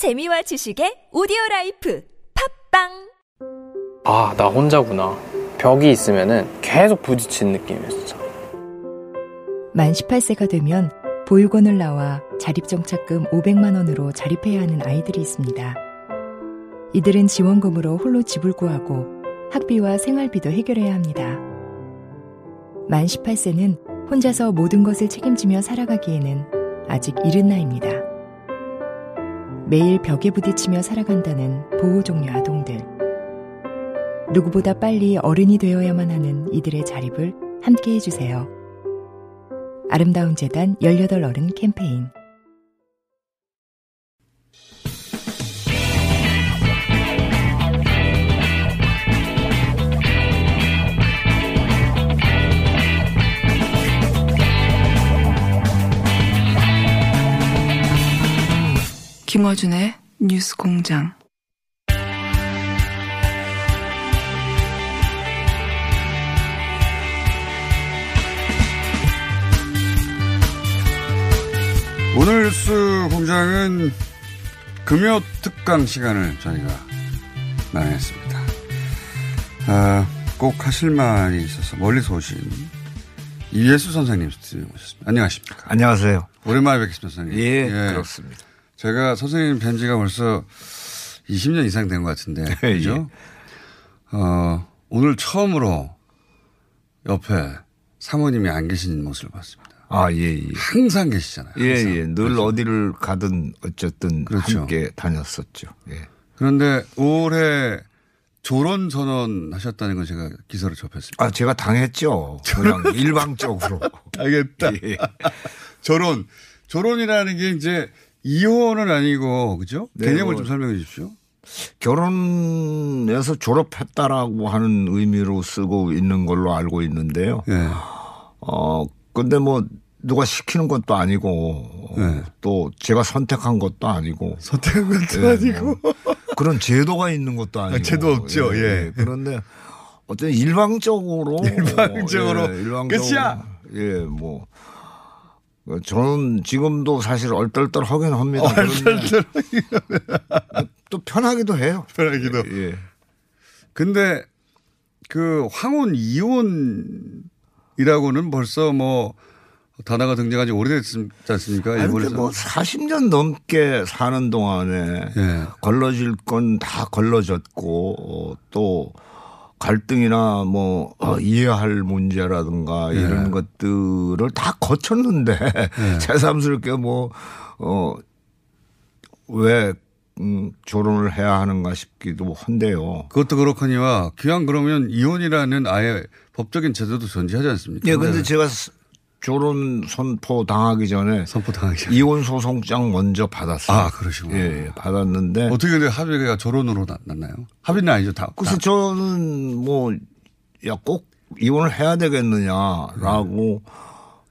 재미와 지식의 오디오 life 팟빵 아, 나 혼자구나. 벽이 있으면은 계속 부딪히는 느낌이었어. 만 18세가 되면 보육원을 나와 자립정착금 500만 원으로 자립해야 하는 아이들이 있습니다. 이들은 지원금으로 홀로 집을 구하고 학비와 생활비도 해결해야 합니다. 만 18세는 혼자서 모든 것을 책임지며 살아가기에는 아직 이른 나이입니다. 매일 벽에 부딪히며 살아간다는 보호종류 아동들. 누구보다 빨리 어른이 되어야만 하는 이들의 자립을 함께 해주세요. 아름다운 재단 18 어른 캠페인 김어준의 뉴스 공장. 오늘 뉴스 공장은 금요 특강 시간을 저희가 마련했습니다. 아, 꼭 하실 말이 있어서 멀리서 오신 이예수 선생님 스튜디오에 오셨습니다. 안녕하십니까. 안녕하세요. 오랜만에 뵙겠습니다, 선생님. 예, 그렇습니다. 제가 선생님 뵌 지가 벌써 20년 이상 된 것 같은데. 예. 그죠? 어, 오늘 처음으로 옆에 사모님이 안 계신 모습을 봤습니다. 아, 예, 예. 항상 계시잖아요. 예, 항상. 예. 늘 어디를 가든 어쨌든 그렇죠. 함께 다녔었죠. 예. 그런데 올해 조론 선언 하셨다는 건 제가 기사를 접했습니다. 아, 제가 당했죠. 그냥 일방적으로. 알겠다. 예. 조론. 조론이라는 게 이제 이혼은 아니고, 그죠? 네, 개념을 뭐 좀 설명해 주십시오. 결혼해서 졸업했다라고 하는 의미로 쓰고 있는 걸로 알고 있는데요. 예. 어, 근데 뭐 누가 시키는 것도 아니고 네. 또 제가 선택한 것도 아니고 선택한 것도 예, 아니고. 뭐 그런 제도가 있는 것도 아니고. 제도 없죠. 예. 그런데 어떤 일방적으로. 일방적으로 예, 일방적으로. 끝이야. 예, 뭐. 저는 지금도 사실 얼떨떨하긴 합니다. 그런데 또 편하기도 해요. 편하기도. 예. 근데 그 황혼 이혼이라고는 벌써 뭐 단어가 등장한 지 오래됐지 않습니까? 일본에서. 뭐 40년 넘게 사는 동안에 예. 걸러질 건 다 걸러졌고 어, 또 갈등이나 뭐 어, 이해할 문제라든가 예. 이런 것들을 다 거쳤는데 새삼스럽게 뭐, 뭐어왜 음, 결혼을 해야 하는가 싶기도 한데요. 그것도 그렇거니와 기왕 그러면 이혼이라는 아예 법적인 제도도 존재하지 않습니까? 예, 근데 제가 스- 결혼 선포 당하기 전에 선포 당하기 전에. 이혼 소송장 먼저 받았어요. 아, 그러시구나. 예, 예, 받았는데 어떻게 근데 합의가 나- 났나요? 합의는 아니죠. 다. 글쎄 저는 뭐, 야, 꼭 이혼을 해야 되겠느냐라고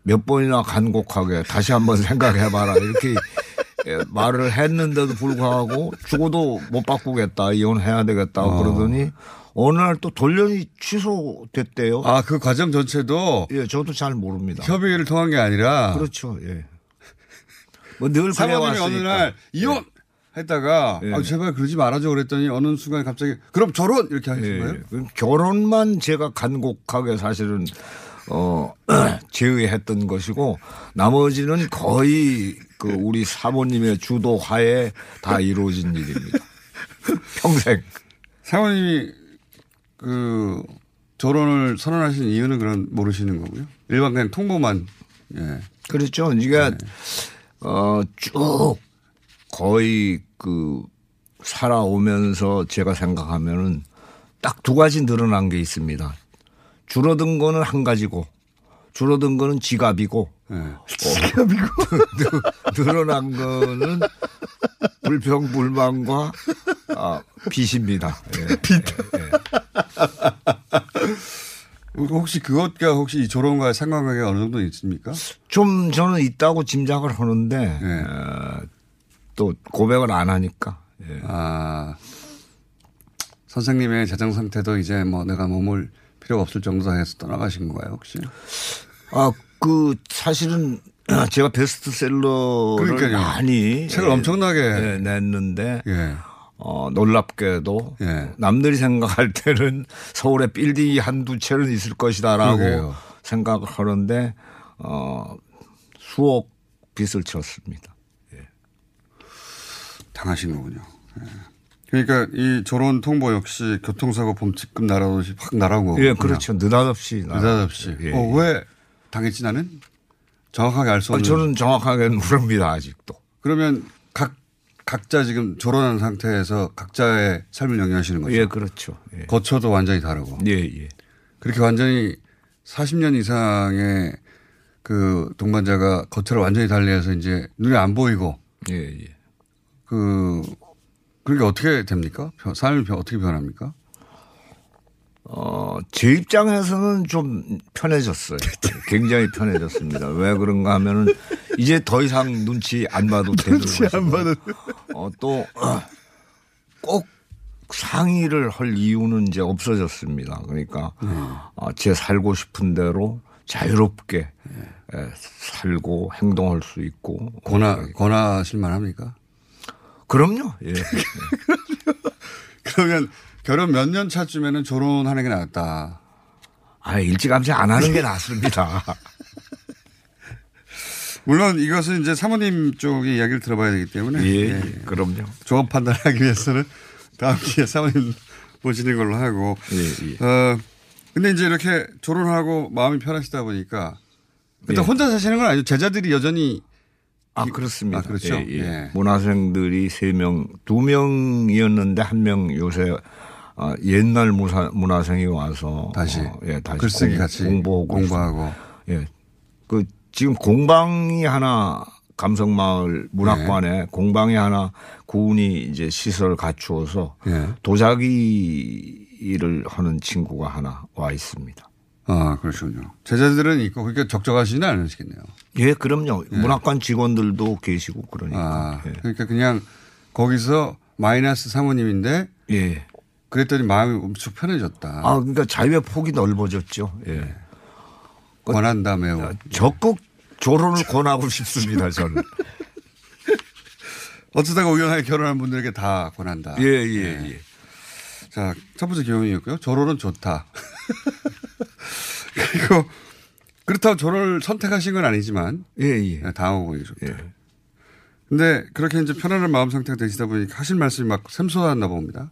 몇 번이나 간곡하게 다시 한번 생각해봐라. 이렇게 예, 말을 했는데도 불구하고 죽어도 못 바꾸겠다. 이혼해야 되겠다 고 어. 그러더니 어느 날 또 돌연히 취소됐대요. 아, 그 과정 전체도 예, 저도 잘 모릅니다. 협의를 통한 게 아니라 그렇죠. 예. 뭐늘 사모님이 어느 날 이혼 했다가 예. 아, 제발 그러지 말아줘 그랬더니 어느 순간 갑자기 그럼 결혼 이렇게 하신 예. 거예요? 그럼 결혼만 제가 간곡하게 사실은 어 제의했던 것이고 나머지는 거의 그 우리 사모님의 주도하에 다 이루어진 일입니다. 평생. 사모님이 그 결혼을 선언하신 이유는 그런 모르시는 거고요. 일반 그냥 통보만 예. 그렇죠. 이게 어쭉 거의 그 살아오면서 제가 생각하면은 딱 두 가지 늘어난 게 있습니다. 줄어든 거는 한 가지고 줄어든 거는 지갑이고 예. 지갑이고 늘어난 거는 불평 불만과 아, 빚입니다. 예. 빚. 혹시 그것과 혹시 이 조론과의 상관관계가 어느 정도 있습니까? 좀 저는 있다고 짐작을 하는데 예. 어, 또 고백을 안 하니까. 예. 아 선생님의 재정 상태도 이제 뭐 내가 몸을 필요가 없을 정도 해서 떠나가신 건가요 혹시? 아, 그 사실은 제가 베스트셀러를 그러니까요. 많이 책을 예, 엄청나게. 예, 냈는데 예. 어, 놀랍게도 예. 남들이 생각할 때는 서울에 빌딩이 한두 채는 있을 것이다라고 그러게요. 생각을 하는데 어, 수억 빚을 쳤습니다. 당하신 거군요. 예. 그러니까 이 조론 통보 역시 교통사고 범칙금 날아오듯이 확 거군요. 예, 그렇죠. 느닷없이. 나- 느닷없이. 예. 어, 왜 당했지 나는? 정확하게 알수 아, 없는. 저는 정확하게 모릅니다, 아직도. 그러면 각, 각자 지금 조론한 상태에서 각자의 삶을 영위하시는 거죠. 예, 그렇죠. 예, 거처도 완전히 다르고. 예. 예. 그렇게 완전히 40년 이상의 그 동반자가 거처를 완전히 달리해서 이제 눈에 안 보이고 예, 예. 그, 그게 어떻게 됩니까? 변- 삶이 변- 어떻게 변합니까? 어, 제 입장에서는 좀 편해졌어요. 굉장히 편해졌습니다. 왜 그런가 하면은 이제 더 이상 눈치 안 봐도 되는 눈치 안 봐도 어, 또, 어, 꼭 상의를 할 이유는 이제 없어졌습니다. 그러니까 어, 제 살고 싶은 대로 자유롭게 예, 살고 행동할 수 있고 권하, 권하실 만 합니까? 그럼요. 예. 그러면 결혼 몇 년 차쯤에는 결혼하는 게 낫다. 아, 일찌감치 안 하는 게 낫습니다. 물론 이것은 이제 사모님 쪽의 이야기를 들어봐야 되기 때문에. 예, 예. 예. 그럼요. 조합 판단하기 위해서는 다음 기회에 사모님 모시는 걸로 하고. 예, 예. 어, 근데 이제 이렇게 결혼하고 마음이 편하시다 보니까 일단 예. 혼자 사시는 건 아니죠. 제자들이 여전히 아, 그렇습니다. 아, 그렇죠. 예, 예. 예. 문화생들이 세 명, 두 명이었는데 한 명 요새 아, 옛날 무사, 문화생이 와서 다시, 어, 예, 다시 글쓰기 공- 같이 공부하고 공부하고. 예. 그 지금 공방이 하나 감성마을 문학관에 네. 공방이 하나 구운이 이제 시설 갖추어서 예. 도자기 일을 하는 친구가 하나 와 있습니다. 아, 그러시군요. 제자들은 있고 그러니까 적적하시지는 않으시겠네요. 예, 그럼요. 문학관 직원들도 계시고 그러니까. 아, 예. 그러니까 그냥 거기서 마이너스 사모님인데 예. 그랬더니 마음이 엄청 편해졌다. 아, 그러니까 자유의 폭이 넓어졌죠. 예. 권한다 매우. 적극 조론을 권하고 싶습니다, 저는. 어쩌다가 우연하게 결혼한 분들에게 다 권한다. 예, 예, 예. 자, 첫 번째 교훈이었고요. 결혼은 좋다. 그리고 그렇다고 결혼을 선택하신 건 아니지만 예, 예. 당하고 보기 좋다. 예. 근데 그렇게 이제 편안한 마음 상태가 되시다 보니까 하실 말씀이 막 샘솟았나 봅니다.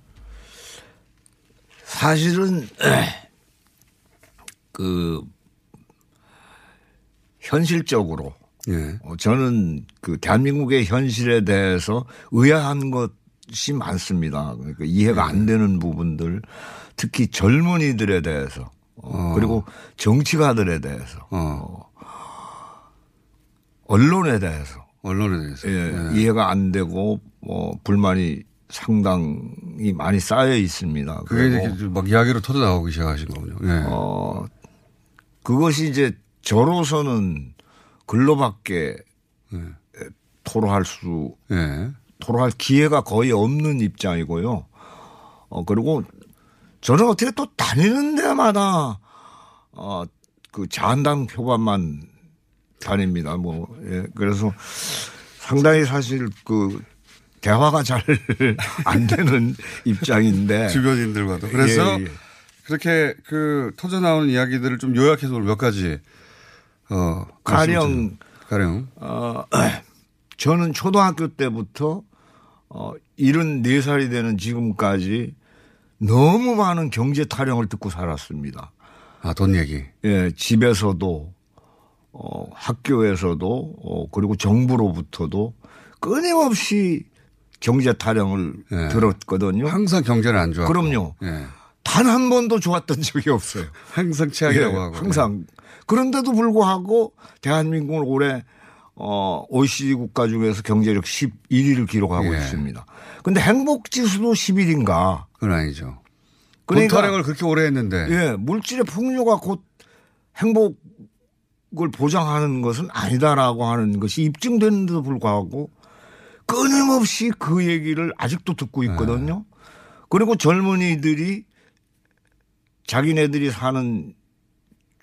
사실은 그 현실적으로 예. 어, 저는 그 대한민국의 현실에 대해서 의아한 것이 많습니다. 그러니까 이해가 안 되는 부분들 특히 젊은이들에 대해서 어, 그리고 정치가들에 대해서 어. 언론에 대해서 언론에 대해서. 예, 이해가 안 되고 뭐 불만이 상당히 많이 쌓여 있습니다. 그게 이렇게 막 이야기로 터져 나오기 시작하신 거군요. 예. 어 그것이 이제 저로서는 글로밖에 토로할 수 예. 토로할 기회가 거의 없는 입장이고요. 어 그리고 저는 어떻게 또 다니는 데마다 어 그 자한당 표반만 다닙니다. 뭐 예, 그래서 상당히 사실 그 대화가 잘 안 되는 입장인데 주변인들과도. 그래서 예, 예. 그렇게 그 터져 나오는 이야기들을 좀 요약해서 오늘 몇 가지 어 가령 가령 어, 저는 초등학교 때부터 어, 74살이 되는 지금까지 너무 많은 경제 타령을 듣고 살았습니다. 아 돈 얘기. 예, 집에서도 어, 학교에서도 어, 그리고 정부로부터도 끊임없이 경제 타령을 예. 들었거든요. 항상 경제는 안 좋아. 그럼요. 예. 단한 번도 좋았던 적이 없어요. 항상 최악이라고 예, 하고. 항상. 그런데도 불구하고 대한민국을 올해 어, OECD 국가 중에서 경제력 11위를 기록하고 예. 있습니다. 근데 행복 지수도 10위인가. 그건 아니죠. 그러니까- 돈 타령을 그렇게 오래 했는데. 예, 물질의 풍요가 곧 행복을 보장하는 것은 아니다라고 하는 것이 입증되는데도 불구하고 끊임없이 그 얘기를 아직도 듣고 있거든요. 그리고 젊은이들이 자기네들이 사는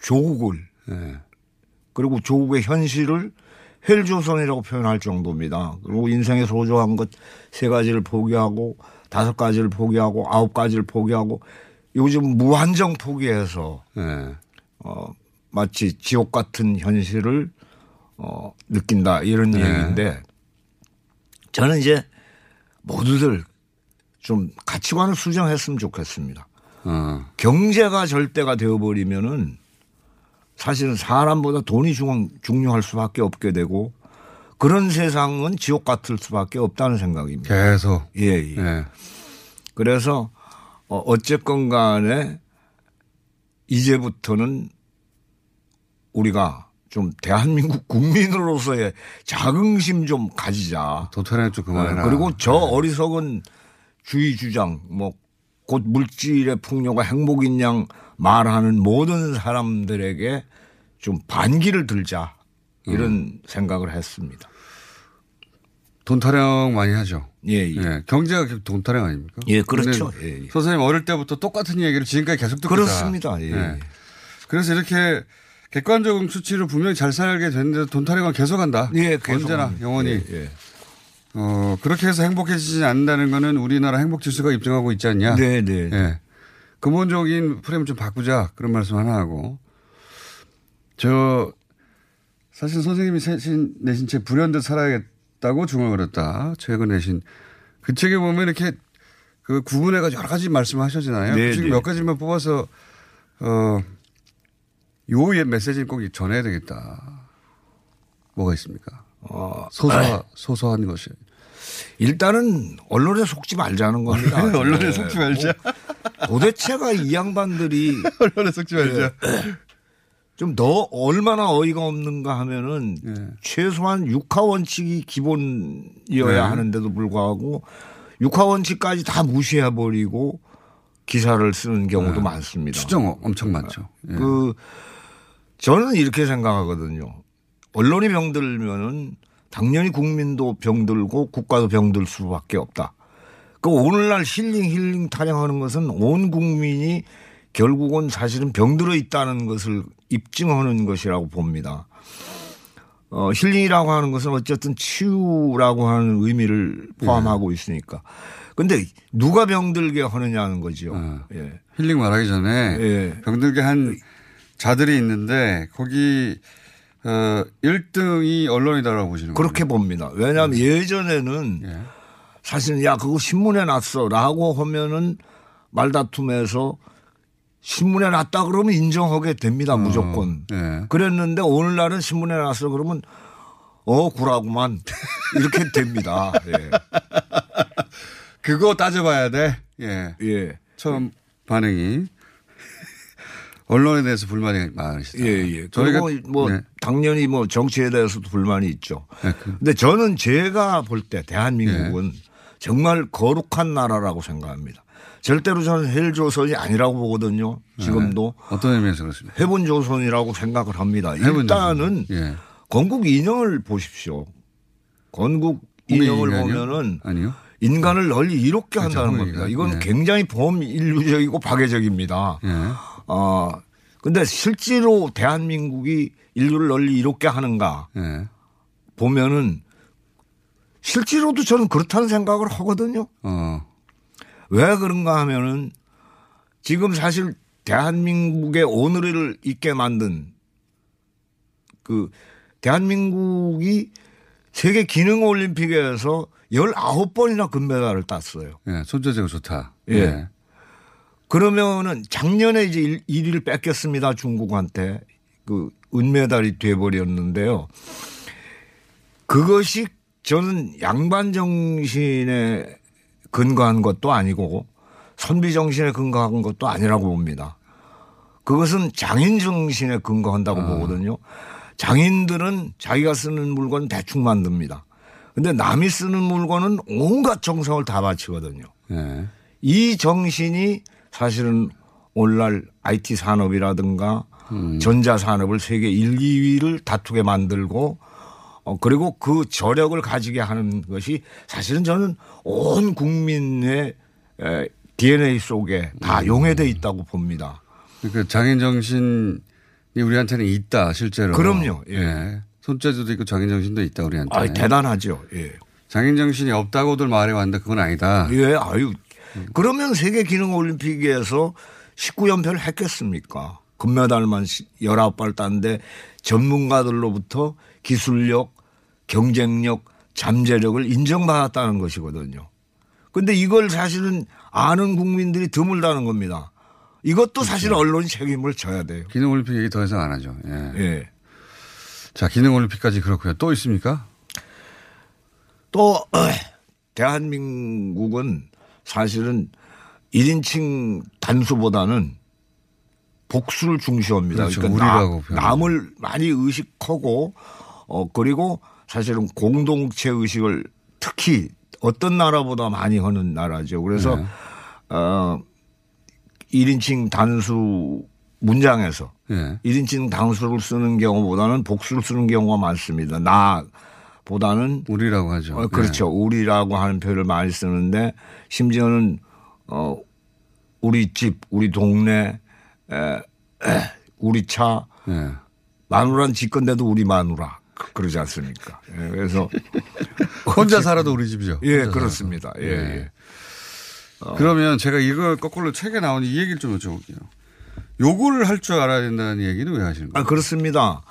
조국을 예. 그리고 조국의 현실을 헬조선이라고 표현할 정도입니다. 그리고 인생에 소중한 것 세 가지를 포기하고 다섯 가지를 포기하고 아홉 가지를 포기하고 요즘 무한정 포기해서 예. 어, 마치 지옥 같은 현실을 어, 느낀다 이런 네. 얘기인데 저는 이제 모두들 좀 가치관을 수정했으면 좋겠습니다. 어. 경제가 절대가 되어버리면은 사실은 사람보다 돈이 중, 중요할 수밖에 없게 되고 그런 세상은 지옥 같을 수밖에 없다는 생각입니다. 계속. 예, 예. 예. 그래서 어, 어쨌건 간에 이제부터는 우리가 좀 대한민국 국민으로서의 자긍심 좀 가지자. 도탈행 좀 그만해라. 네, 그리고 저 어리석은 주의 주장, 뭐, 곧 물질의 풍요가 행복인 양 말하는 모든 사람들에게 좀 반기를 들자. 이런 음. 생각을 했습니다. 돈 타령 많이 하죠. 예, 예. 예. 경제가 계속 돈 타령 아닙니까? 예, 그렇죠. 예, 예. 선생님 어릴 때부터 똑같은 얘기를 지금까지 계속 듣고 그렇습니다. 예. 있다. 그래서 이렇게 객관적인 수치로 분명히 잘 살게 됐는데 돈 타령은 계속한다. 예, 계속 언제나 합니다. 영원히. 예, 예. 어, 그렇게 해서 행복해지지 않는다는 거는 우리나라 행복 지수가 입증하고 있지 않냐. 네, 네. 예. 근본적인 프레임을 좀 바꾸자. 그런 말씀 하나 하고. 저, 사실 선생님이 내신, 내신 책 불현듯 살아야겠다고 중얼거렸다. 최근 내신. 그 책에 보면 이렇게 그 구분해가지고 여러 가지 말씀을 하셨잖아요. 네, 지금 네. 몇 가지만 뽑아서, 어, 요 메시지를 꼭 전해야 되겠다. 뭐가 있습니까? 어, 소소하, 소소한 것이. 일단은 언론에 속지 말자는 겁니다. 언론에 네. 속지 말자. 뭐 도대체가 이 양반들이 언론에 속지 말자. 좀더 얼마나 어이가 없는가 하면은 예. 최소한 육하 원칙이 기본이어야 네. 하는데도 불구하고 육하 원칙까지 다 무시해 버리고 기사를 쓰는 경우도 많습니다. 추정 엄청 많죠. 예. 그 저는 이렇게 생각하거든요. 언론이 병들면은 당연히 국민도 병들고 국가도 병들 수밖에 없다. 그 오늘날 힐링 힐링 타령하는 것은 온 국민이 결국은 사실은 병들어 있다는 것을 입증하는 것이라고 봅니다. 어, 힐링이라고 하는 것은 어쨌든 치유라고 하는 의미를 포함하고 있으니까. 근데 누가 병들게 하느냐는 거죠. 어. 예. 힐링 말하기 전에 예. 병들게 한 자들이 있는데 거기 어 1등이 언론이다라고 보시는. 그렇게 봅니다. 왜냐하면 예전에는 예. 사실은 야 그거 신문에 났어라고 하면은 말다툼에서 신문에 났다 그러면 인정하게 됩니다 무조건. 예. 그랬는데 오늘날은 신문에 났어 그러면 어 구라구만 이렇게 됩니다. 예. 그거 따져봐야 돼. 예. 예. 처음 반응이 언론에 대해서 불만이 많으시다. 예, 예. 저희가 그리고 뭐 네. 당연히 뭐 정치에 대해서도 불만이 있죠. 네, 그- 근데 저는 제가 볼 때 대한민국은 정말 거룩한 나라라고 생각합니다. 절대로 저는 헬조선이 아니라고 보거든요. 지금도 어떤 의미에서 그렇습니까? 해본 조선이라고 생각을 합니다. 일단은. 예. 건국 인형을 보십시오. 건국 인형을? 보면은 아니요. 인간을 널리 이롭게 그렇죠. 한다는. 겁니다. 이건 네. 굉장히 범인류적이고 박애적입니다. 예. 어, 근데 실제로 대한민국이 인류를 널리 이롭게 하는가 예. 보면은 실제로도 저는 그렇다는 생각을 하거든요. 어. 왜 그런가 하면은 지금 사실 대한민국의 오늘을 있게 만든 그 대한민국이 세계 기능 올림픽에서 19번이나 금메달을 땄어요. 예. 손재주가 좋다. 예. 그러면은 작년에 이제 1, 1위를 뺏겼습니다. 중국한테. 그 은메달이 돼버렸는데요. 그것이 저는 양반 정신에 근거한 것도 아니고 선비 정신에 근거한 것도 아니라고 봅니다. 그것은 장인 정신에 근거한다고 보거든요. 장인들은 자기가 쓰는 물건 대충 만듭니다. 근데 남이 쓰는 물건은 온갖 정성을 다 바치거든요. 예. 이 정신이 사실은 오늘날 IT 산업이라든가 전자 산업을 세계 1, 2위를 다투게 만들고 어, 그리고 그 저력을 가지게 하는 것이 사실은 저는 온 국민의 에, DNA 속에 다 용해돼 있다고 봅니다. 그러니까 장인 정신이 우리한테는 있다 실제로. 그럼요. 예. 손재주도 있고 장인 정신도 있다 우리한테. 아, 대단하죠. 예. 장인 정신이 없다고들 말해 왔는데 그건 아니다. 예, 아유. 그러면 세계 기능 올림픽에서 19연패를 했겠습니까? 금메달만 19발 땄는데 전문가들로부터 기술력, 경쟁력, 잠재력을 인정받았다는 것이거든요. 근데 이걸 사실은 아는 국민들이 드물다는 겁니다. 이것도 사실 언론이 책임을 져야 돼요. 기능 올림픽 얘기 더 이상 안 하죠. 예. 예. 자, 기능 올림픽까지 그렇고요. 또 있습니까? 또 대한민국은 사실은 1인칭 단수보다는 복수를 중시합니다. 그렇죠. 그러니까 나, 표현하죠. 남을 많이 의식하고 어 그리고 사실은 공동체 의식을 특히 어떤 나라보다 많이 하는 나라죠. 그래서 네. 어 1인칭 단수 문장에서 예. 1인칭 단수를 쓰는 경우보다는 복수를 쓰는 경우가 많습니다. 나 보다는 우리라고 하죠. 어, 그렇죠. 우리라고 하는 표현을 많이 쓰는데 심지어는 어 우리 집, 우리 동네, 에, 에, 우리 차, 예. 예. 마누라는 지 건데도 우리 마누라 그- 그러지 않습니까? 예, 그래서 혼자 살아도 우리 집이죠. 예 그렇습니다. 예, 살아도. 예. 그러면 제가 이거 거꾸로 책에 나온 이 얘기를 좀 여쭤볼게요. 요거를 할 줄 알아야 된다는 얘기는 왜 하시는 아 거예요? 그렇습니다.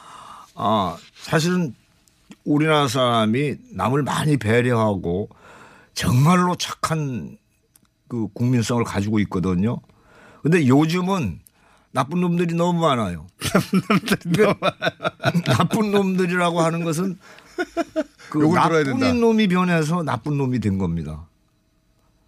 아 사실은 우리나라 사람이 남을 많이 배려하고 정말로 착한 그 국민성을 가지고 있거든요. 근데 요즘은 나쁜 놈들이 너무 많아요. 그러니까 나쁜 놈들이라고 하는 것은 그 나쁜. 놈이 변해서 나쁜 놈이 된 겁니다.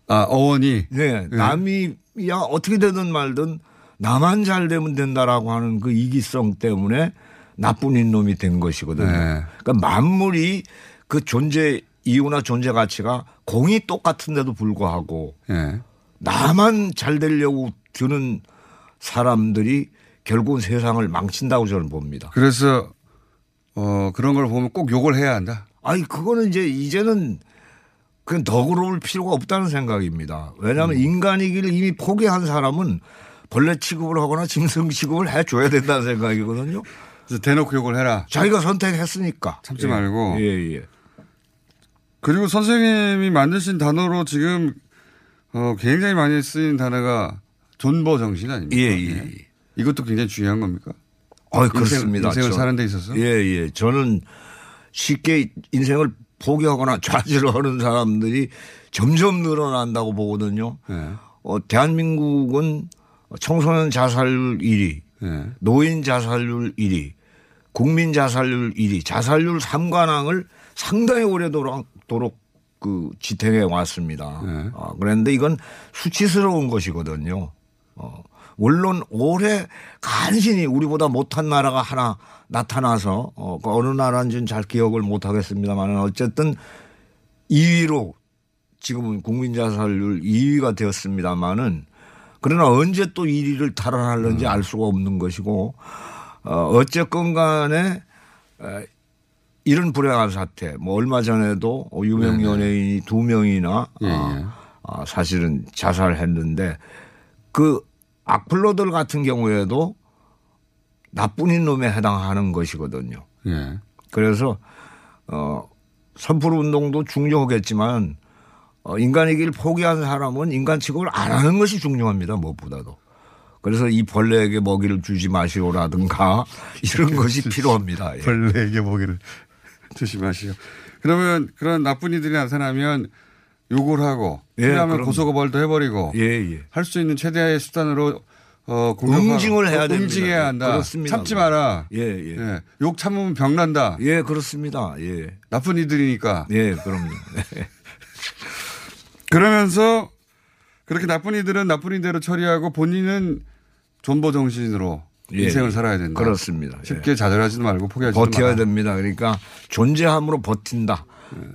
아, 어원이. 네, 남이야 어떻게 되든 말든 나만 잘 되면 된다라고 하는 그 이기성 때문에 나쁜 인놈이 된 것이거든요. 네. 그러니까 만물이 그 존재 이유나 존재 가치가 공이 똑같은데도 불구하고 예. 나만 잘 되려고 드는 사람들이 결국은 세상을 망친다고 저는 봅니다. 그래서 어, 그런 걸 보면 꼭 욕을 해야 한다. 아니 그거는 이제 이제는 그냥 너그러울 필요가 없다는 생각입니다. 왜냐하면 인간이기를 이미 포기한 사람은 벌레 취급을 하거나 짐승 취급을 해줘야 된다는 생각이거든요. 그래서 대놓고 욕을 해라. 자기가 선택했으니까 참지 예. 말고. 예, 예. 그리고 선생님이 만드신 단어로 지금 어, 굉장히 많이 쓰인 단어가 존버 정신 아닙니까? 예, 예, 예. 이것도 굉장히 중요한 겁니까? 어, 그렇습니다. 인생을 저- 사는 데 있어서? 예, 예. 저는 쉽게 인생을 포기하거나 좌절하는 사람들이 점점 늘어난다고 보거든요. 예. 어, 대한민국은 청소년 자살률 1위, 예. 노인 자살률 1위, 국민 자살률 1위, 자살률 3관왕을 상당히 오래도록 도록 그 지탱해 왔습니다. 네. 아, 그런데 이건 수치스러운 것이거든요. 어, 물론 올해 간신히 우리보다 못한 나라가 하나 나타나서 어, 그 어느 나라인지는 잘 기억을 못 하겠습니다만 어쨌든 2위로 지금은 국민 자살률 2위가 되었습니다마는 그러나 언제 또 1위를 탈환하려는지 알 수가 없는 것이고 어, 어쨌건 간에 에, 이런 불행한 사태 뭐 얼마 전에도 유명 연예인이 두 명이나 예, 아, 예. 아, 사실은 자살했는데 그 악플러들 같은 경우에도 나쁜 인놈에 해당하는 것이거든요. 예. 그래서 어 선풀 운동도 중요하겠지만 어 인간이길 포기한 사람은 인간 취급을 안 하는 것이 중요합니다. 무엇보다도. 그래서 이 벌레에게 먹이를 주지 마시오라든가 이런 것이 필요합니다. 예. 벌레에게 보기를 조심하시오. 그러면 그런 나쁜 이들이 나타나면 욕을 하고 예, 필요하면. 고소고발도 해버리고 예, 예. 할 수 있는 최대의 수단으로 어, 응징을 해야 됩니다. 응징해야 한다. 그렇습니다. 참지 마라. 예, 예. 예. 욕 참으면 병 난다. 예, 그렇습니다. 예. 나쁜 이들이니까. 예, 그럼요. 그러면서 그렇게 나쁜 이들은 나쁜 이대로 처리하고 본인은 존버 정신으로 예, 인생을 예. 살아야 된다. 그렇습니다. 쉽게 좌절하지도 말고 포기하지도 버텨야 마라. 됩니다. 그러니까 존재함으로 버틴다.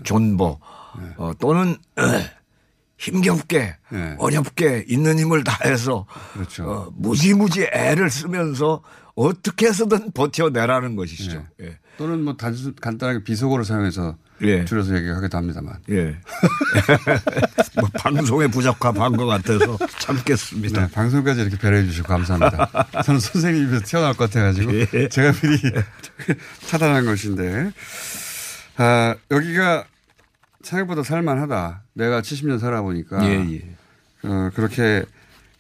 존버. 어, 또는 힘겹게 네. 어렵게 있는 힘을 다해서 그렇죠. 어, 무지무지 애를 쓰면서 어떻게 해서든 버텨내라는 것이죠. 예. 또는 뭐 단순 간단하게 비속어를 사용해서 예. 줄여서 얘기하기도 합니다만. 예. 뭐 방송에 부적합한 것 같아서 참겠습니다. 네, 방송까지 이렇게 배려해 주시고 감사합니다. 저는 선생님 입에서 튀어나올 것 같아가지고 예. 제가 미리 차단한 것인데 아, 여기가 생각보다 살만하다. 내가 70년 살아보니까 예, 예. 어, 그렇게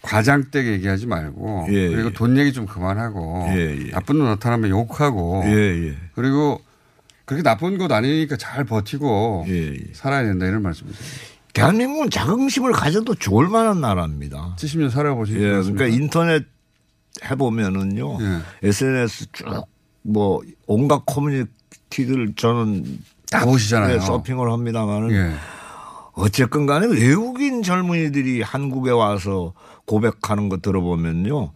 과장되게 얘기하지 말고 예, 그리고 예. 돈 얘기 좀 그만하고 예, 예. 나쁜 놈 나타나면 욕하고. 그리고 그렇게 나쁜 것 아니니까 잘 버티고 예, 예. 살아야 된다 이런 말씀이세요. 대한민국은 자긍심을 가져도 좋을 만한 나라입니다. 70년 살아보신 예, 것 그러니까 인터넷 해보면은요, 예. SNS 쭉 뭐 온갖 커뮤니티들 저는 다 보시잖아요. 네, 서핑을 합니다만은 예. 어쨌건 간에 외국인 젊은이들이 한국에 와서 고백하는 거 들어보면요.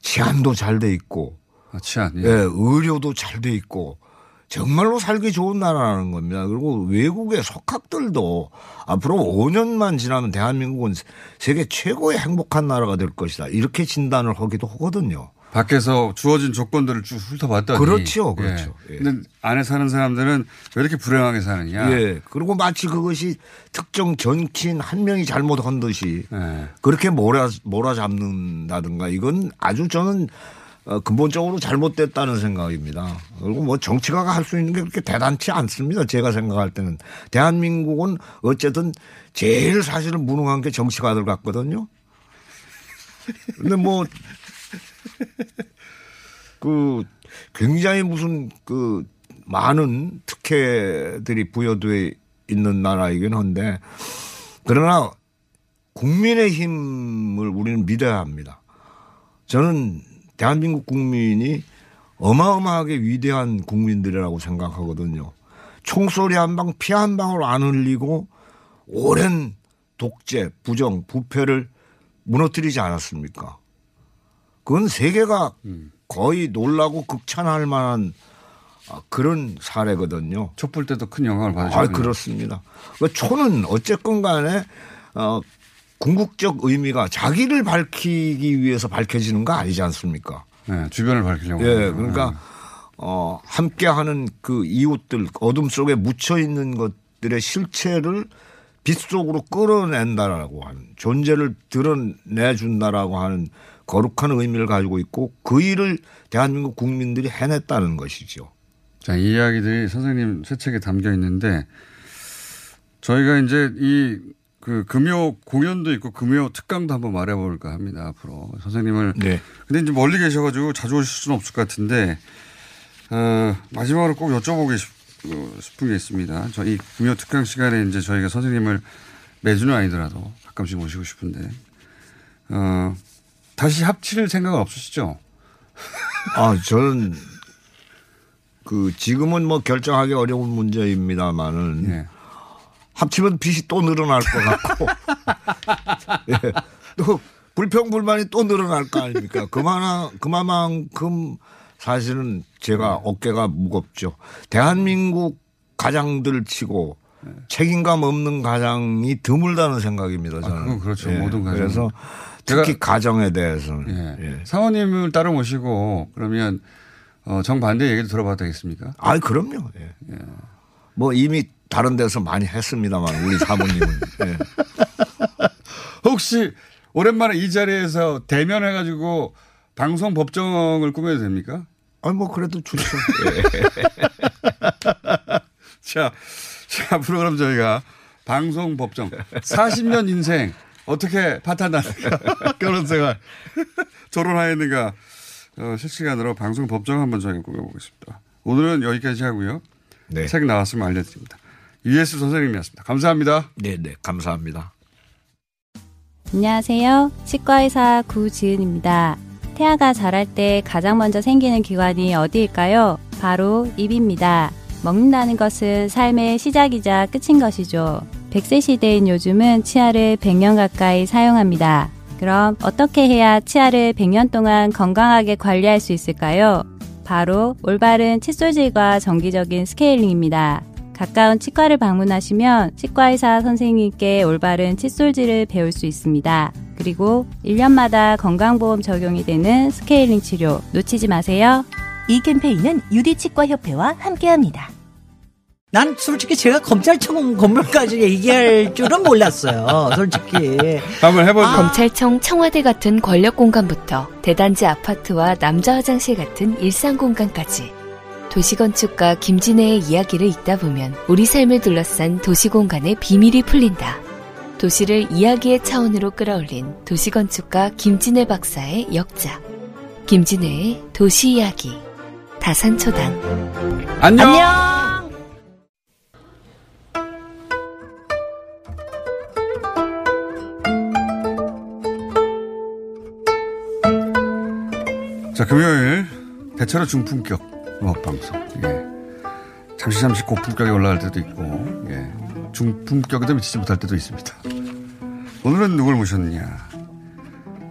치안도 잘 돼 있고, 아, 치안. 예. 예, 의료도 잘 돼 있고, 정말로 살기 좋은 나라라는 겁니다. 그리고 외국의 석학들도 앞으로 5년만 지나면 대한민국은 세계 최고의 행복한 나라가 될 것이다. 이렇게 진단을 하기도 하거든요. 밖에서 주어진 조건들을 쭉 훑어봤더니. 그렇죠, 그렇죠. 예. 예. 근데 안에 사는 사람들은 왜 이렇게 불행하게 사느냐. 예. 그리고 마치 그것이 특정 정치인 한 명이 잘못한 듯이 예. 그렇게 몰아, 몰아 잡는다든가 이건 아주 저는 어, 근본적으로 잘못됐다는 생각입니다. 그리고 뭐 정치가가 할 수 있는 게 그렇게 대단치 않습니다. 제가 생각할 때는. 대한민국은 어쨌든 제일 사실은 무능한 게 정치가들 같거든요. 근데 뭐, 그 굉장히 무슨 그 많은 특혜들이 부여돼 있는 나라이긴 한데 그러나 국민의 힘을 우리는 믿어야 합니다. 저는 대한민국 국민이 어마어마하게 위대한 국민들이라고 생각하거든요. 총소리 한 방, 피 한 방울 안 흘리고 오랜 독재, 부정, 부패를 무너뜨리지 않았습니까? 그건 세계가 거의 놀라고 극찬할 만한 아, 그런 사례거든요. 촛불 때도 큰 영향을 아, 받으셨군요. 그렇습니다. 그 초는 어쨌건 간에 어, 궁극적 의미가 자기를 밝히기 위해서 밝혀지는 거 아니지 않습니까? 예, 주변을 밝히려고. 예. 그러니까 어, 함께하는 그 이웃들 어둠 속에 묻혀 있는 것들의 실체를 빛 속으로 끌어낸다라고 하는 존재를 드러내준다라고 하는 거룩한 의미를 가지고 있고 그 일을 대한민국 국민들이 해냈다는 것이죠. 자, 이 이야기들이 선생님 새 책에 담겨 있는데 저희가 이제 이 그 금요 공연도 있고 금요 특강도 한번 말해볼까 합니다 앞으로 선생님을 네. 근데 이제 멀리 계셔가지고 자주 오실 수는 없을 것 같은데 어, 마지막으로 꼭 여쭤보고 싶, 어, 싶은 게 있습니다. 저이 금요 특강 시간에 이제 저희가 선생님을 매주는 아니더라도 가끔씩 모시고 싶은데 어, 다시 합칠 생각은 없으시죠? 아, 저는 그 지금은 뭐 결정하기 어려운 문제입니다만은 예. 합치면 빚이 또 늘어날 것 같고 예. 또 불평 불만이 또 늘어날 거 아닙니까? 그만한 그만큼 사실은 제가 어깨가 무겁죠. 대한민국 가장들 치고 책임감 없는 가장이 드물다는 생각입니다. 저는. 아, 그건 그렇죠. 예. 모든 가정. 그래서 특히 가정에 대해서는 예. 예. 사모님을 따로 모시고 그러면 어, 정반대 얘기도 들어봐도 되겠습니까? 아, 그럼요. 예. 뭐 이미 다른 데서 많이 했습니다만 우리 사모님은 예. 혹시 오랜만에 이 자리에서 대면해 가지고 방송 법정을 꾸며도 됩니까? 아니 뭐 그래도 좋죠. 자, 자, 앞으로 그럼 저희가 방송 법정 40년 인생 어떻게 파탄나는가 결혼 생활 결혼하였는가 어, 실시간으로 방송 법정 한번 저희가 꾸며보겠습니다. 오늘은 여기까지 하고요. 네. 책 나왔으면 알려드립니다. 유예수 선생님이었습니다. 감사합니다. 네, 네, 감사합니다. 안녕하세요. 치과의사 구지은입니다. 태아가 자랄 때 가장 먼저 생기는 기관이 어디일까요? 바로 입입니다. 먹는다는 것은 삶의 시작이자 끝인 것이죠. 100세 시대인 요즘은 치아를 100년 가까이 사용합니다. 그럼 어떻게 해야 치아를 100년 동안 건강하게 관리할 수 있을까요? 바로 올바른 칫솔질과 정기적인 스케일링입니다. 가까운 치과를 방문하시면 치과의사 선생님께 올바른 칫솔질을 배울 수 있습니다. 그리고 1년마다 건강보험 적용이 되는 스케일링 치료 놓치지 마세요. 이 캠페인은 유디치과협회와 함께합니다. 난 솔직히 제가 검찰청 건물까지 얘기할 줄은 몰랐어요. 솔직히. 한번 해보죠. 검찰청 청와대 같은 권력 공간부터 대단지 아파트와 남자 화장실 같은 일상 공간까지 도시건축가 김진애의 이야기를 읽다 보면 우리 삶을 둘러싼 도시공간의 비밀이 풀린다. 도시를 이야기의 차원으로 끌어올린 도시건축가 김진애 박사의 역작. 김진애의 도시 이야기. 다산초당. 안녕. 안녕! 자, 금요일 대체로 중품격 음악 방송. 예. 잠시 잠시 고품격에 올라갈 때도 있고, 예. 중품격에도 미치지 못할 때도 있습니다. 오늘은 누굴 모셨느냐.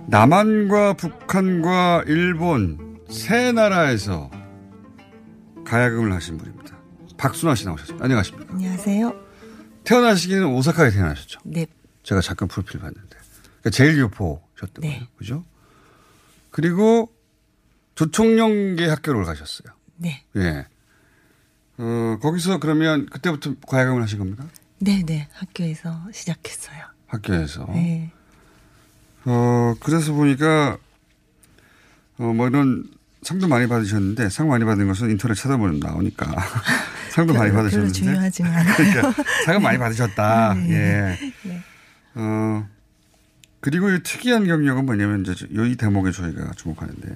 남한과 북한과 일본 세 나라에서 가야금을 하신 분입니다. 박순아 씨 나오셨습니다. 안녕하십니까. 안녕하세요. 태어나시기는 오사카에 태어나셨죠. 네. 제가 잠깐 프로필 봤는데. 그러니까 제일 교포셨던 네. 거예요. 그죠? 그리고 조총련계 학교를 가셨어요. 네. 예. 어, 거기서 그러면 그때부터 과외금을 하신 겁니까? 네, 네. 학교에서 시작했어요. 학교에서. 네. 어, 그래서 보니까, 어, 뭐 이런 상도 많이 받으셨는데, 상 많이 받은 것은 인터넷 찾아보면 나오니까. 상도 많이 별로 받으셨는데. 중요하지는 않아요. 그러니까 상은 많이 받으셨다. 네. 예. 네. 어, 그리고 이 특이한 경력은 뭐냐면, 이제 이 대목에 저희가 주목하는데,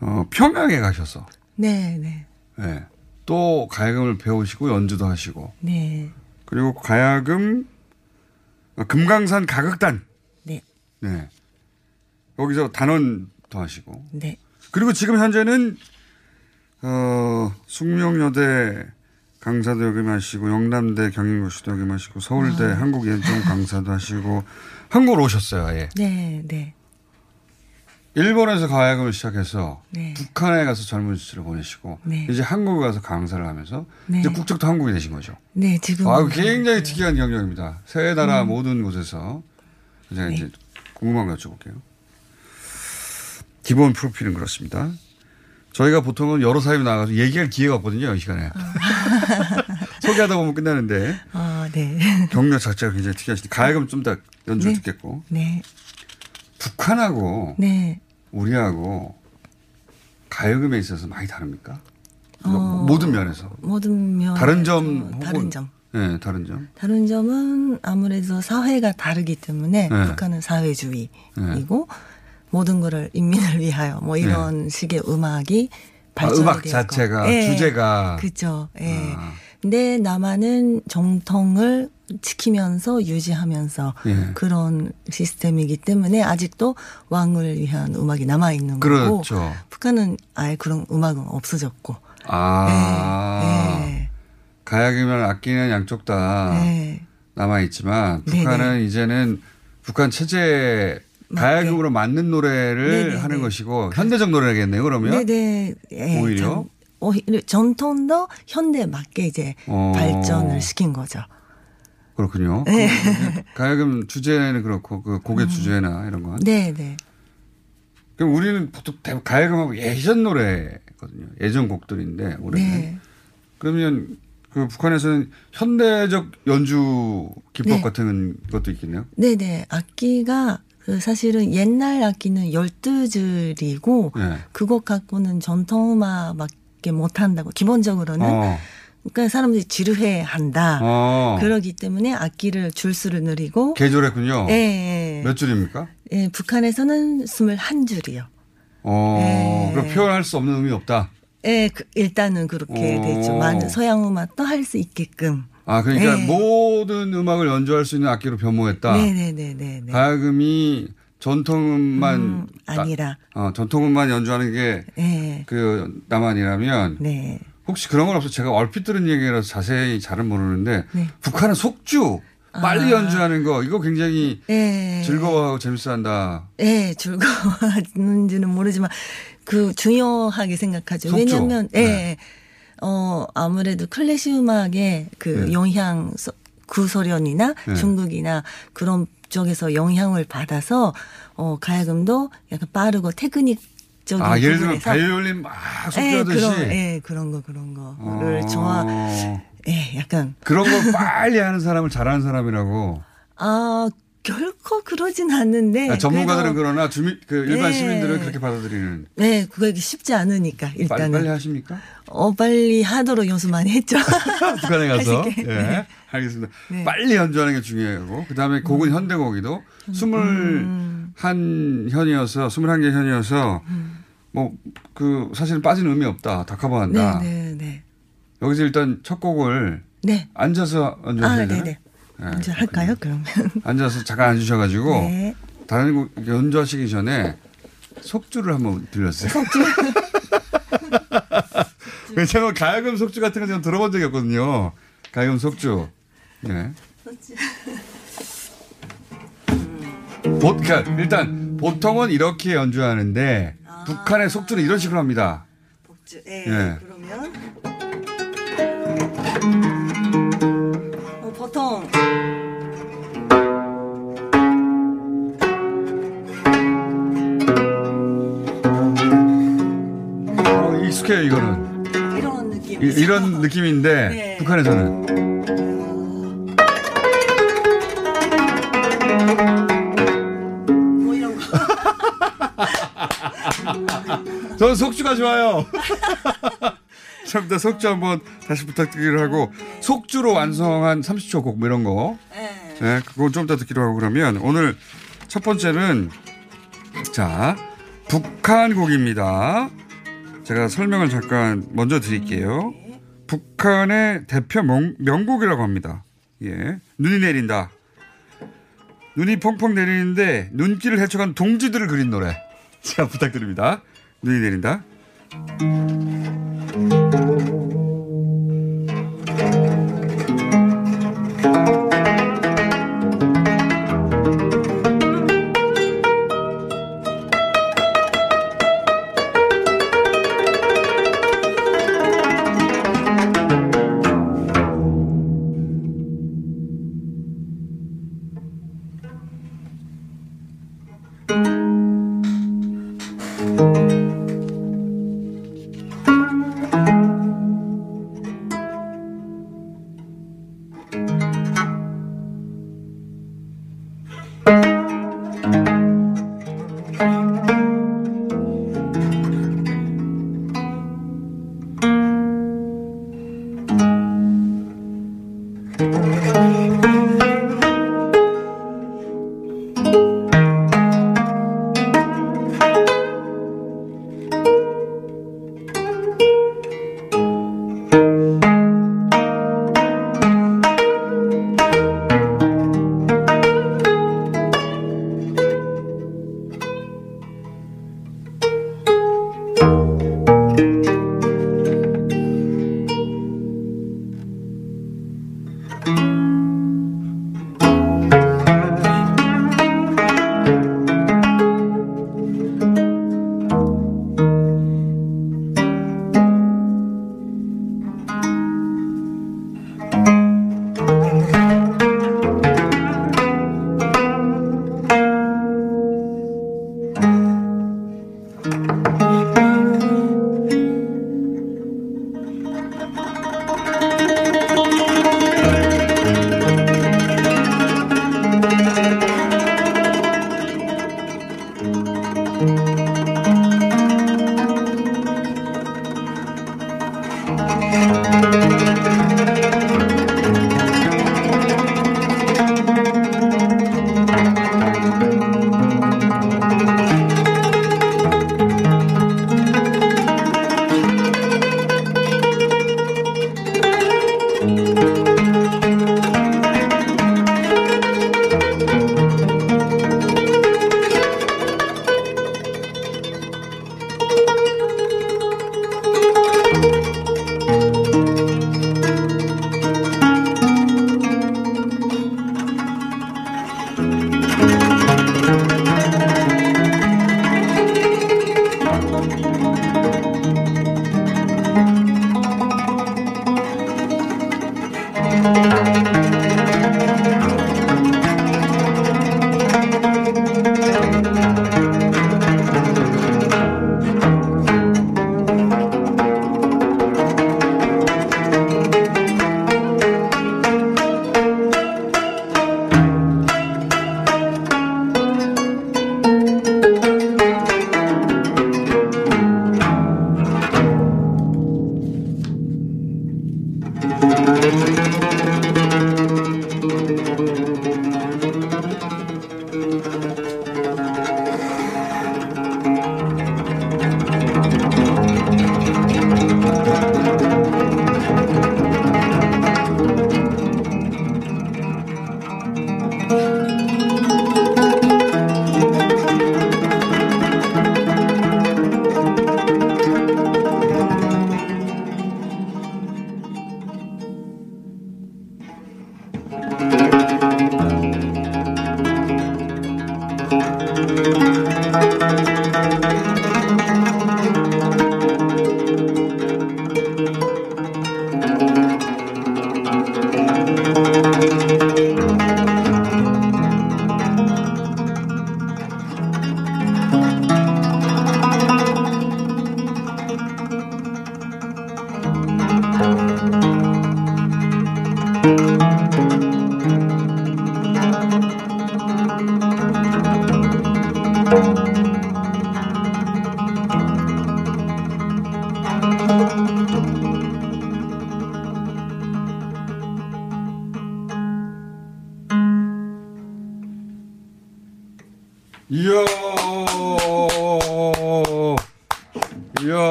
어, 평양에 가셔서, 네, 네. 예. 또 가야금을 배우시고 연주도 하시고, 네. 그리고 가야금, 어, 금강산 가극단. 네. 네. 거기서 단원도 하시고. 네. 그리고 지금 현재는, 어, 숙명여대 강사도 역임하시고, 영남대 경영고시도 역임하시고, 서울대 아. 한국예종 강사도 하시고, 한국으로 오셨어요, 아예. 네, 네. 일본에서 가야금을 시작해서 네. 북한에 가서 젊은 시절을 보내시고 네. 이제 한국에 가서 강사를 하면서 네. 이제 국적도 한국이 되신 거죠. 네, 지금. 아, 굉장히 특이한 경력입니다. 세 나라 음. 모든 곳에서 제가 네. 이제 궁금한 거 여쭤볼게요. 기본 프로필은 그렇습니다. 저희가 보통은 여러 사람이 나가서 얘기할 기회가 없거든요, 이 시간에. 소개하다 보면 끝나는데 아, 네. 경력 자체가 굉장히 특이하시니 가야금 좀더 연주를 네. 듣겠고 네. 북한하고 네. 우리하고 가야금에 있어서 많이 다릅니까? 어, 모든 면에서. 모든 면. 다른 점 혹은- 다른 점. 네, 다른 점. 다른 점은 아무래도 사회가 다르기 때문에 네. 북한은 사회주의이고 네. 모든 거를 인민을 위하여 뭐 이런 식의 음악이 아, 발전이 음악 되고. 자체가 예. 주제가 그죠. 예. 아, 근데 남한은 정통을 지키면서 유지하면서 예. 그런 시스템이기 때문에 아직도 왕을 위한 음악이 남아 있는 거고 그렇죠. 북한은 아예 그런 음악은 없어졌고. 아. 예. 가야금이랑 악기는 양쪽 다 예. 남아 있지만 네네. 북한은 이제는 북한 체제 가야금으로 맞는 노래를 네네네. 하는 것이고 현대적 노래겠네요. 그러면 네네. 예, 오히려? 전- 오히려 전통도 현대에 맞게 이제 어. 발전을 시킨 거죠. 그렇군요. 네. 그 가야금 주제는 그렇고 그 곡의 주제나 이런 건. 네, 네. 그럼 우리는 보통 가야금하고 예전 노래거든요. 예전 곡들인데 올해는. 네. 그러면 그 북한에서는 현대적 연주 기법 네. 같은 것도 있겠네요. 네, 네. 악기가 그 사실은 옛날 악기는 열두 줄이고 네. 그것 갖고는 전통 음악 밖에 못 한다고 기본적으로는 어. 그러니까 사람들이 지루해 한다. 어. 그러기 때문에 악기를 줄수를 늘리고 개조했군요. 예, 예. 몇 줄입니까? 예, 북한에서는 21줄이요. 어. 네. 그럼 표현할 수 없는 의미 없다. 예, 그 일단은 그렇게 어. 되죠. 많은 서양 음악도 할 수 있게끔. 아, 그러니까 네. 모든 음악을 연주할 수 있는 악기로 변모했다. 네네네네. 가야금이 전통음만 음, 아니라. 어, 전통음만 연주하는 게 예. 그 남한이라면 네. 혹시 그런 건 없어? 제가 얼핏 들은 얘기라서 자세히 잘은 모르는데 네. 북한은 속주 빨리 아. 연주하는 거 이거 굉장히 예. 즐거워하고 재밌어한다. 예, 즐거워하는지는 모르지만 그 중요하게 생각하죠. 속죠. 왜냐하면 예, 네. 어 아무래도 클래식 음악의 그 네. 영향 소- 구소련이나 네. 중국이나 그런 쪽에서 영향을 받아서 어 가야금도 약간 빠르고 테크닉 아, 예를 들면 부분에서 바이올린 막 예, 속주하듯이. 그런, 예, 그런 거, 그런 거를 어. 좋아, 예, 약간. 그런 걸 빨리 하는 사람을 잘하는 사람이라고. 아, 결코 그러진 않는데. 아, 전문가들은 그러나 주민 그 일반 예. 시민들은 그렇게 받아들이는. 네, 그거 쉽지 않으니까, 빨리 일단은. 빨리 하십니까? 어, 빨리 하도록 연수 많이 했죠. 북한에 가서. 예. 네. 알겠습니다. 네. 빨리 연주하는 게 중요하고 그다음에 곡은 현대곡이도 스물 한 현이어서 스물한 개 현이어서 뭐그 사실은 빠지는 의미 없다. 다 커버한다. 네, 네, 네. 여기서 일단 첫 곡을 네. 앉아서 아, 네, 되나? 네. 네. 이제 할까요, 그러면? 앉아서 잠깐 앉으셔가지고 네. 다른 곡 연주하시기 전에 속주를 한번 들려주세요. 속주. 왜냐면 가야금 속주 같은 거 제가 들어본 적이 없거든요. 가야금 속주. 예. 보, 그러니까 일단 보통은 이렇게 연주하는데 북한의 속주는 이런 식으로 합니다. 예, 예. 그러면. 어, 익숙해요 이거는. 이런 느낌. 이, 런 느낌인데 네. 북한에서는 뭐 이런 거. 저는 속주가 좋아요. 처음부터 속주 한번 다시 부탁드리기로 하고 속주로 완성한 30초 곡 뭐 이런 거. 네. 네, 그거 좀더 듣기로 하고 그러면 오늘 첫 번째는 자 북한 곡입니다. 제가 설명을 잠깐 먼저 드릴게요. 북한의 대표 명, 명곡이라고 합니다. 예, 눈이 내린다. 눈이 펑펑 내리는데 눈길을 헤쳐간 동지들을 그린 노래. 자 부탁드립니다. 눈이 내린다.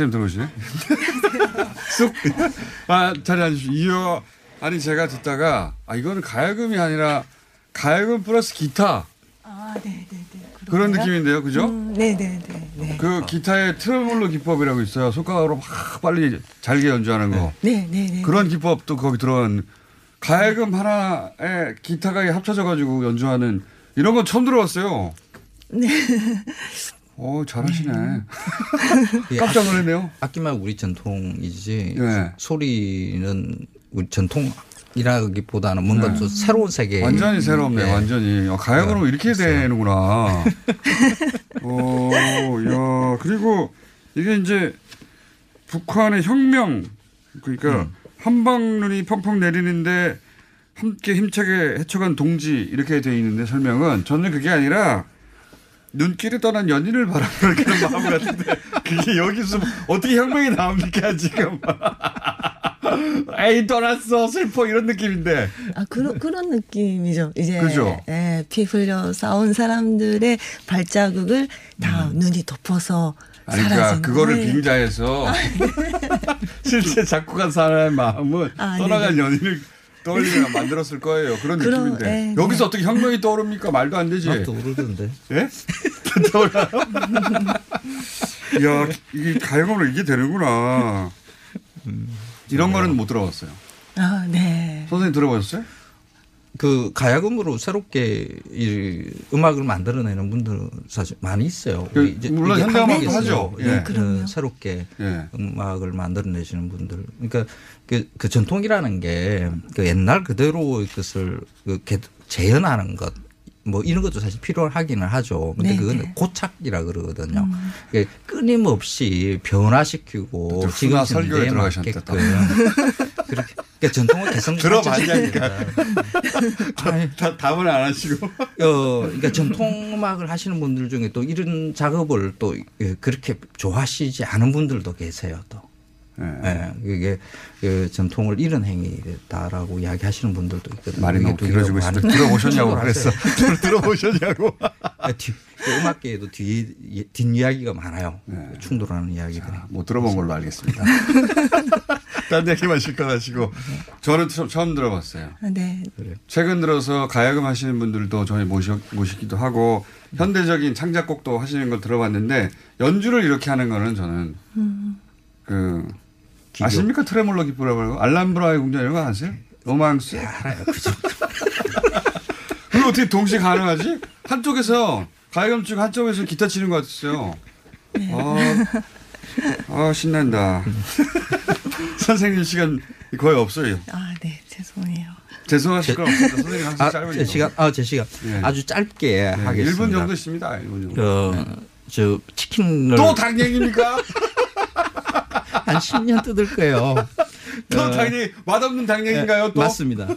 쌤 들어오시네. 쑥. 아, 자리 앉으시죠. 이야. 아니, 제가 듣다가, 아, 이거는 가야금이 아니라 가야금 플러스 기타. 아, 네, 네, 네. 그런 느낌인데요, 그죠? 음, 네, 네, 네. 네. 그 기타의 트레몰로 기법이라고 있어요. 손가락으로 막 빨리 잘게 연주하는 거. 네, 네, 네. 그런 기법도 거기 들어간 가야금 하나에 기타가 합쳐져 가지고 연주하는 이런 건 처음 들어봤어요. 네. 오, 잘하시네. 예, 깜짝 놀랐네요. 악기만 우리 전통이지 네. 소리는 우리 전통 이라기보다는 뭔가 네. 좀 새로운 세계. 완전히 새롭네, 예. 완전히. 어, 가야금으로 이렇게 되는구나. 오, 야, 그리고 이게 이제 북한의 혁명, 그러니까 음. 한방눈이 펑펑 내리는데 함께 힘차게 헤쳐간 동지 이렇게 돼 있는데 설명은 저는 그게 아니라 눈길을 떠난 연인을 바라보는 그런 마음 같은데 그게 여기서 어떻게 혁명이 나옵니까 지금 에이 떠났어 슬퍼 이런 느낌인데 아, 그런, 그런 느낌이죠. 이제. 그죠? 예, 피 흘려 싸운 사람들의 발자국을 다 음. 눈이 덮어서 아니, 사라진 그러니까 그거를. 빙자해서 실제 작곡한 사람의 마음은 아, 떠나간 네네. 연인을 떠올리며 만들었을 거예요. 그런 그럼, 느낌인데 네, 여기서 네. 어떻게 혁명이 떠오릅니까? 말도 안 되지. 나도 오르던데. 예? 떠올라요? 이야 이게 가요으로 이게 되는구나. 이런 거는 못 들어봤어요. 아, 네. 선생님 들어보셨어요? 그 가야금으로 새롭게 이 음악을 만들어내는 분들 사실 많이 있어요. 그, 이제 물론 현대음악도 한국에서 하죠. 예, 네, 그 새롭게 예. 음악을 만들어내시는 분들. 그러니까 그, 그 전통이라는 게 그 옛날 그대로의 것을 그 개- 재현하는 것. 뭐 이런 것도 사실 필요하기는 하죠. 근데 네, 그건 네. 고착이라 그러거든요. 음. 이게 끊임없이 변화시키고 또 지금 설교에 들어가셨다. 그렇게 그러니까 전통을 개성 들어봤냐니까. 다, 답은 안 하시고. 어, 그러니까 전통 음악을 하시는 분들 중에 또 이런 작업을 또 예, 그렇게 좋아하시지 않은 분들도 계세요. 또. 예, 이게 그 전통을 잃은 행위다라고 이야기하시는 분들도 있거든요. 말이 너무 또 길어지고 있습니다. 들어보셨냐고. 그랬어. 들어보셨냐고. 아, 뒤, 그 음악계에도 뒤, 뒷이야기가 많아요. 네. 충돌하는 이야기들이. 못 들어본 걸로 알겠습니다. 딴 얘기만 실컷 하시고 저는 처- 처음 들어봤어요. 아, 네. 최근 들어서 가야금 하시는 분들도 저희 모시, 모시기도 하고 현대적인 창작곡도 하시는 걸 들어봤는데 연주를 이렇게 하는 거는 저는 음. 그 아십니까 트레몰로 기프라고 알람브라의 궁전 이런 거 아세요? 로망스. 알아요. 그죠. 그리고 어떻게 동시에 가능하지? 한쪽에서 가야금 쪽 한쪽에서 기타 치는 것 같았어요. 아, 아 신난다. 선생님 시간 거의 없어요. 아, 네. 죄송해요. 죄송하실 건 없습니다. 선생님 항상 아, 짧으니까. 제 시간, 아, 제 시간. 예. 아주 짧게 네, 하겠습니다. 1분 정도 있습니다. 1분 정도. 어, 저 치킨을 또 당 얘기입니까? 한 10년 뜯을 거예요. 또 어, 당얘기, 맛없는 당얘기인가요? 또? 맞습니다.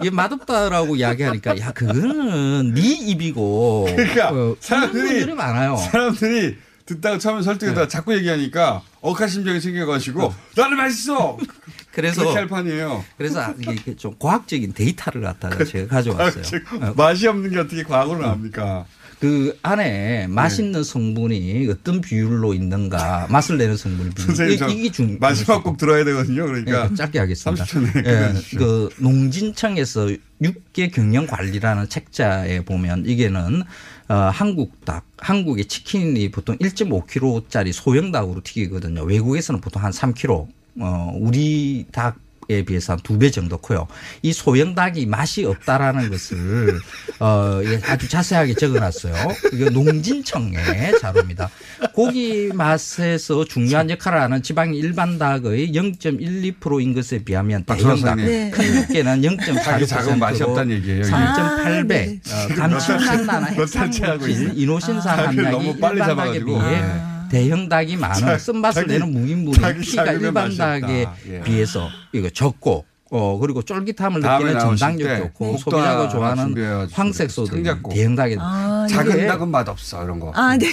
이게 맛없다라고 이야기하니까 야 그거는 네 입이고 그러니까 어, 사람들이 많아요. 사람들이 듣다가 처음에 설득하다가 자꾸 얘기하니까 억하심정이 생겨가지고 나는 맛있어. 그래서 그렇게 할 판이에요. 그래서 이게 이렇게 좀 과학적인 데이터를 갖다가 제가 가져왔어요. 어, 맛이 없는 게 어떻게 과학으로 나옵니까? 그 안에 맛있는 성분이 어떤 비율로 있는가 맛을 내는 성분이 비율. 이게, 중 마지막 곡 들어야 되거든요. 그러니까 예, 짧게 하겠습니다. 30초 내에 예. 그 농진청에서 육계 경영 관리라는 책자에 보면 이게는 어, 한국 닭, 한국의 치킨이 보통 1.5kg짜리 소형 닭으로 튀기거든요. 외국에서는 보통 한 3kg. 어, 우리 닭 에 비해서 한 두 배 정도 커요. 이 소형 닭이 맛이 없다라는 것을 어 이게 아주 자세하게 적어놨어요. 이게 농진청의 자료입니다. 고기 맛에서 중요한 역할을 하는 지방이 일반 닭의 0.12%인 것에 비하면 대형 닭. 네. 큰 육개는 자기 작은 맛이 0.46%로 없다는 얘기예요. 3.8배 네. 어, 감칠맛나나 롯데체하고 있어요. 핵산물질, 이노신산 함량이 너무 빨리 일반 닭에. 비해 네. 대형 닭이 많은 쓴맛을 내는 무인분이 자기 피가 작으면 일반 닭에. 예. 비해서 이거 적고 어 그리고 쫄깃함을 느끼는 전당력 때 좋고 소비자가 좋아하는 황색 소들. 대형 닭에 아, 작은 닭은 맛 없어 이런 거. 아, 네,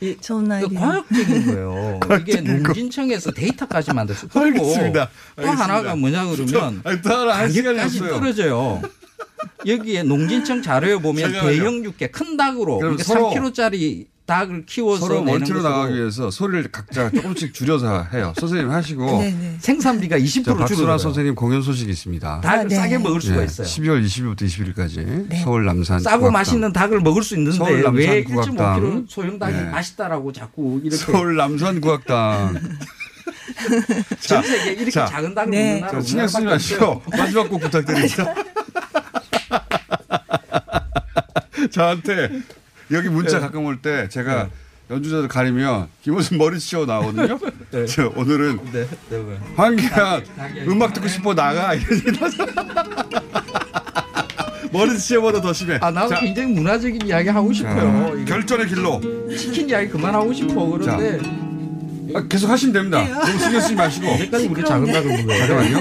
네. 좋은 그 아이디어. 과학적인 거예요. 이게 농진청에서 데이터까지 만들었어. 그리고 알겠습니다. 또 하나가 뭐냐 그러면 아니, 또 하나 할 시간이 가격까지. 떨어져요. 여기에 농진청 자료에 보면 잠깐만요. 대형 육개 큰 닭으로 그러니까 서로 3kg짜리 닭을 키워서 서로 것으로 나가기 위해서 소리를 각자 조금씩 줄여서 해요. 선생님 하시고 네네. 생산비가 20%저 박수라 줄어들어요. 선생님 공연 소식이 있습니다. 닭을 아, 네. 싸게 먹을 수가 예, 있어요. 12월 20일부터 21일까지 네. 서울 남산 싸고 국악당. 맛있는 닭을 먹을 수 있는데 서울 남산 왜 국악당. 1.5kg 소형 닭이 네. 맛있다라고 자꾸 이렇게 서울 남산 국악당. 전 세계 이렇게 자, 작은 닭을 네. 먹는 나라 자, 신경 쓰지. 마시고 마지막 곡 부탁드립니다. 저한테 여기 문자 가끔 올 때 제가 연주자들 가리면 김호준 머리 치워 나오거든요. 저 오늘은 네, 네, 네. 황기한 음악 듣고 싶어 나가 머리 치워보다 더 심해. 아 나도 자, 굉장히 문화적인 이야기 하고 싶어요. 이거 결전의 길로 치킨 이야기 그만 하고 싶어 그런데 아, 계속 하시면 됩니다. 너무 신경 쓰지 마시고. 언제까지 우리 작은 먹어요? 잠깐만요.